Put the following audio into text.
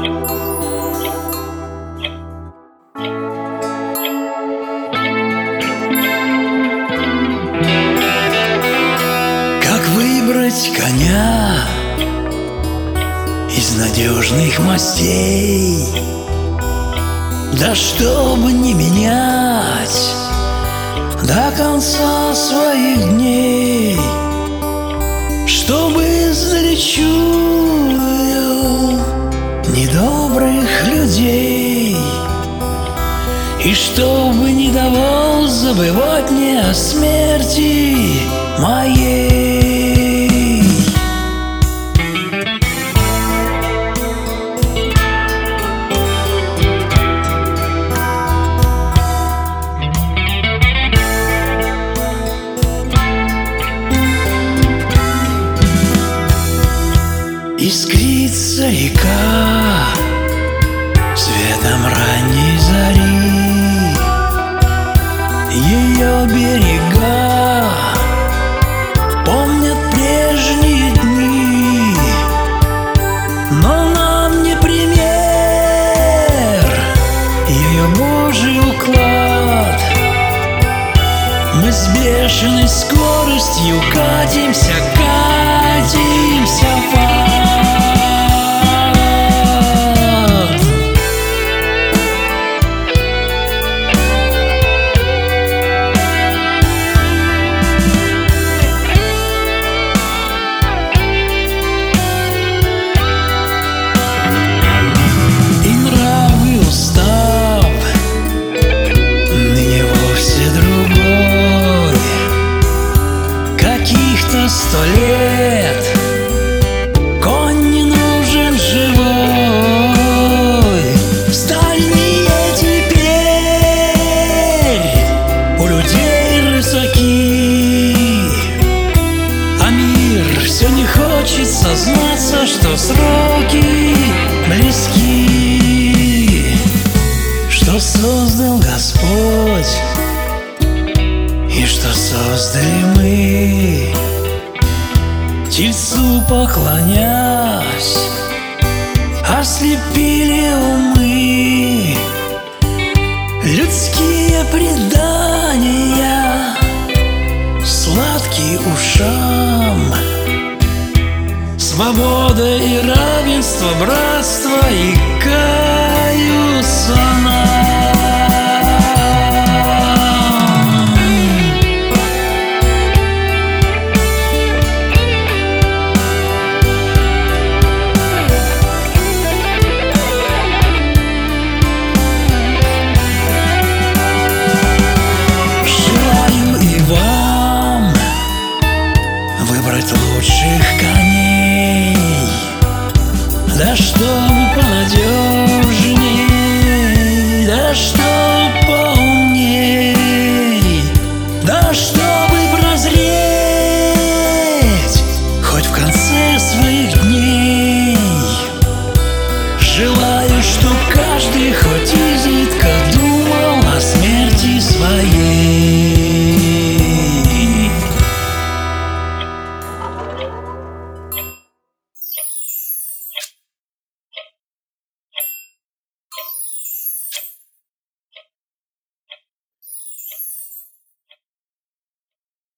Как выбрать коня из надежных мастей? Да чтобы не менять до конца своих дней, чтобы залечую людей, и чтобы не давал забывать мне о смерти моей. Искрится река берега Помнят прежние дни. Но нам не пример Ее Божий уклад. Мы с бешеной скоростью катимся, катимся в сто лет. Конь не нужен живой. Стальные теперь У людей рысаки а мир все не хочет сознаться, что сроки близки, что создал Господь и что создали мы. Тельцу поклонясь, ослепили умы, людские предания. Сладкий ушам. Свобода и равенство, братство и нам лучших коней. Да чтоб молодежь